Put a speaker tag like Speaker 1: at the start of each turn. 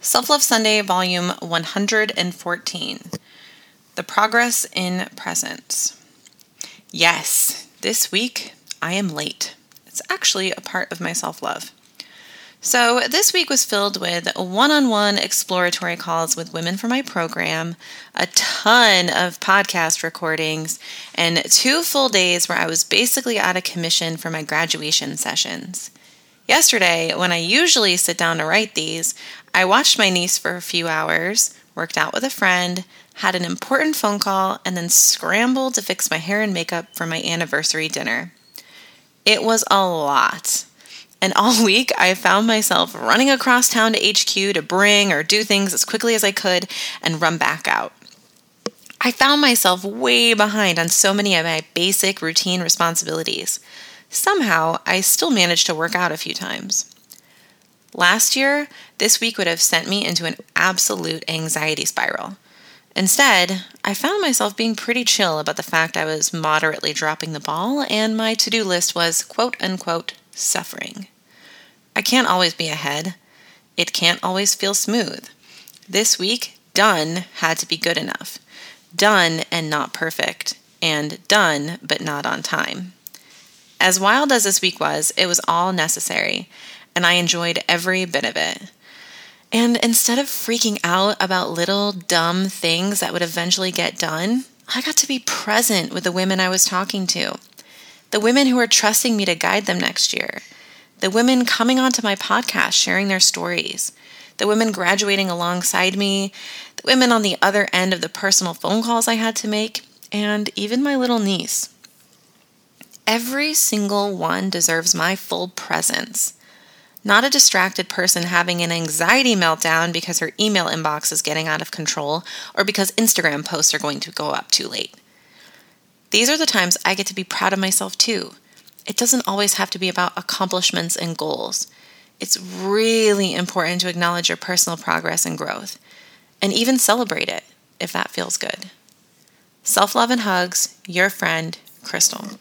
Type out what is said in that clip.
Speaker 1: Self Love Sunday, Volume 114 The Progress in Presence. Yes, this week I am late. It's actually a part of my self love. So, this week was filled with one on one exploratory calls with women for my program, a ton of podcast recordings, and two full days where I was basically out of commission for my graduation sessions. Yesterday, when I usually sit down to write these, I watched my niece for a few hours, worked out with a friend, had an important phone call, and then scrambled to fix my hair and makeup for my anniversary dinner. It was a lot. And all week, I found myself running across town to HQ to bring or do things as quickly as I could and run back out. I found myself way behind on so many of my basic routine responsibilities. Somehow, I still managed to work out a few times. Last year, this week would have sent me into an absolute anxiety spiral. Instead, I found myself being pretty chill about the fact I was moderately dropping the ball and my to do list was quote unquote suffering. I can't always be ahead. It can't always feel smooth. This week, done had to be good enough. Done and not perfect. And done but not on time. As wild as this week was, it was all necessary, and I enjoyed every bit of it. And instead of freaking out about little dumb things that would eventually get done, I got to be present with the women I was talking to. The women who are trusting me to guide them next year. The women coming onto my podcast sharing their stories. The women graduating alongside me. The women on the other end of the personal phone calls I had to make. And even my little niece. Every single one deserves my full presence. Not a distracted person having an anxiety meltdown because her email inbox is getting out of control or because Instagram posts are going to go up too late. These are the times I get to be proud of myself too. It doesn't always have to be about accomplishments and goals. It's really important to acknowledge your personal progress and growth, and even celebrate it if that feels good. Self love and hugs, your friend, Chrystal.